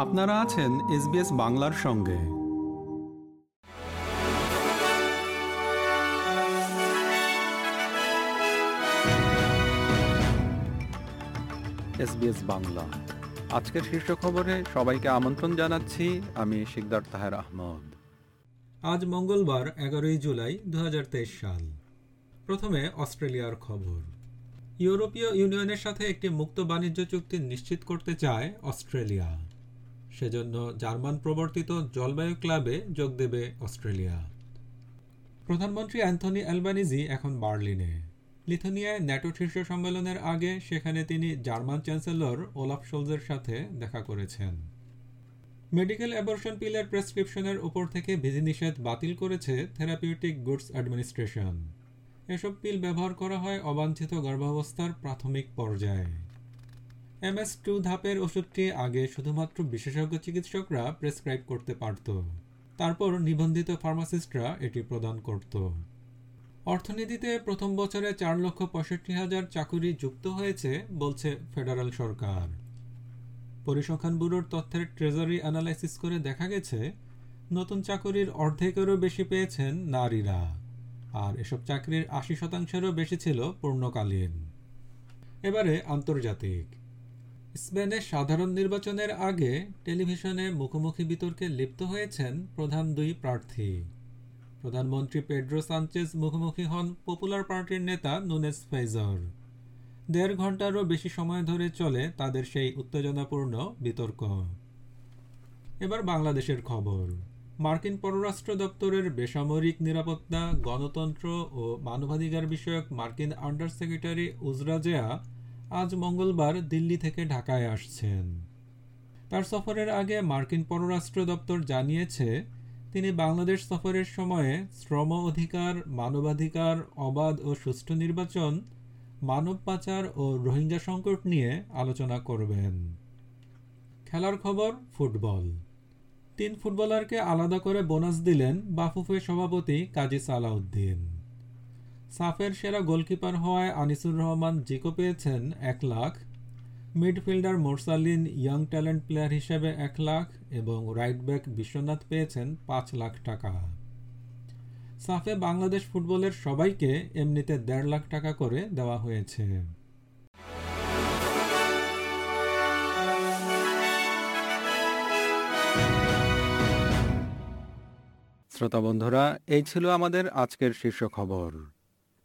আপনারা আছেন এসবিএস বাংলার সঙ্গে। এসবিএস বাংলা। আজকের শীর্ষ খবরে সবাইকে আমন্ত্রণ জানাচ্ছি আমি শিকদার তাহের আহমদ। আজ মঙ্গলবার এগারোই জুলাই দু হাজার তেইশ সাল। প্রথমে অস্ট্রেলিয়ার খবর। ইউরোপীয় ইউনিয়নের সাথে একটি মুক্ত বাণিজ্য চুক্তি নিশ্চিত করতে চায় অস্ট্রেলিয়া। সেজন্য জার্মান প্রবর্তিত জলবায়ু ক্লাবে যোগ দেবে অস্ট্রেলিয়া। প্রধানমন্ত্রী অ্যান্থনি অ্যালবানিজি এখন বার্লিনে। লিথুনিয়ায় ন্যাটো শীর্ষ সম্মেলনের আগে সেখানে তিনি জার্মান চ্যান্সেলর ওলাফ শোলজের সাথে দেখা করেছেন। মেডিকেল অ্যাবর্শন পিলের প্রেসক্রিপশনের উপর থেকে বিধিনিষেধ বাতিল করেছে থেরাপিউটিক গুডস অ্যাডমিনিস্ট্রেশন। এসব পিল ব্যবহার করা হয় অবাঞ্ছিত গর্ভাবস্থার প্রাথমিক পর্যায়ে। এমএস টু ধাপের ওষুধটি আগে শুধুমাত্র বিশেষজ্ঞ চিকিৎসকরা প্রেসক্রাইব করতে পারত। তারপর নিবন্ধিত ফার্মাসিস্টরা এটি প্রদান করত। অর্থনীতিতে প্রথম বছরে চার লক্ষ পঁয়ষট্টি হাজার চাকুরি যুক্ত হয়েছে, বলছে ফেডারেল সরকার। পরিসংখ্যান ব্যুরোর তথ্যের ট্রেজারি অ্যানালাইসিস করে দেখা গেছে, নতুন চাকুরির অর্ধেকেরও বেশি পেয়েছেন নারীরা। আর এসব চাকরির আশি শতাংশেরও বেশি ছিল পূর্ণকালীন। এবারে আন্তর্জাতিক। স্পেনে সাধারণ নির্বাচনের আগে টেলিভিশনে মুখোমুখি বিতর্কে লিপ্ত হয়েছেন প্রধান দুই প্রার্থী। প্রধানমন্ত্রী পেড্রো সানচেজ মুখোমুখি হন পপুলার পার্টির নেতা নুনেস ফেজর দেড় ঘন্টারও বেশি সময় ধরে চলে তাদের সেই উত্তেজনাপূর্ণ বিতর্ক। এবার বাংলাদেশের খবর। মার্কিন পররাষ্ট্র দপ্তরের বেসামরিক নিরাপত্তা, গণতন্ত্র ও মানবাধিকার বিষয়ক মার্কিন আন্ডার সেক্রেটারি উজরাজেয়া আজ মঙ্গলবার দিল্লি থেকে ঢাকায় আসছেন। তার সফরের আগে মার্কিন পররাষ্ট্র দপ্তর জানিয়েছে, তিনি বাংলাদেশ সফরের সময়ে শ্রম অধিকার, মানবাধিকার, অবাধ ও সুষ্ঠু নির্বাচন, মানব পাচার ও রোহিঙ্গা সংকট নিয়ে আলোচনা করবেন। খেলার খবর, ফুটবল। তিন ফুটবলারকে আলাদা করে বোনাস দিলেন বাফুফে সভাপতি কাজী সালাউদ্দিন। সাফের সেরা গোলকিপার হওয়ায় আনিসুর রহমান জিকো পেয়েছেন এক lakh. Midfielder Morsalin young talent player হিসেবে এক লাখ এবং রাইট ব্যাক বিশ্বনাথ পেয়েছেন পাঁচ লাখ টাকা। সাফে বাংলাদেশ ফুটবলের সবাইকে এমনিতে দেড় লাখ টাকা করে দেওয়া হয়েছে। শ্রোতা বন্ধুরা, এই ছিল আমাদের আজকের শীর্ষ খবর।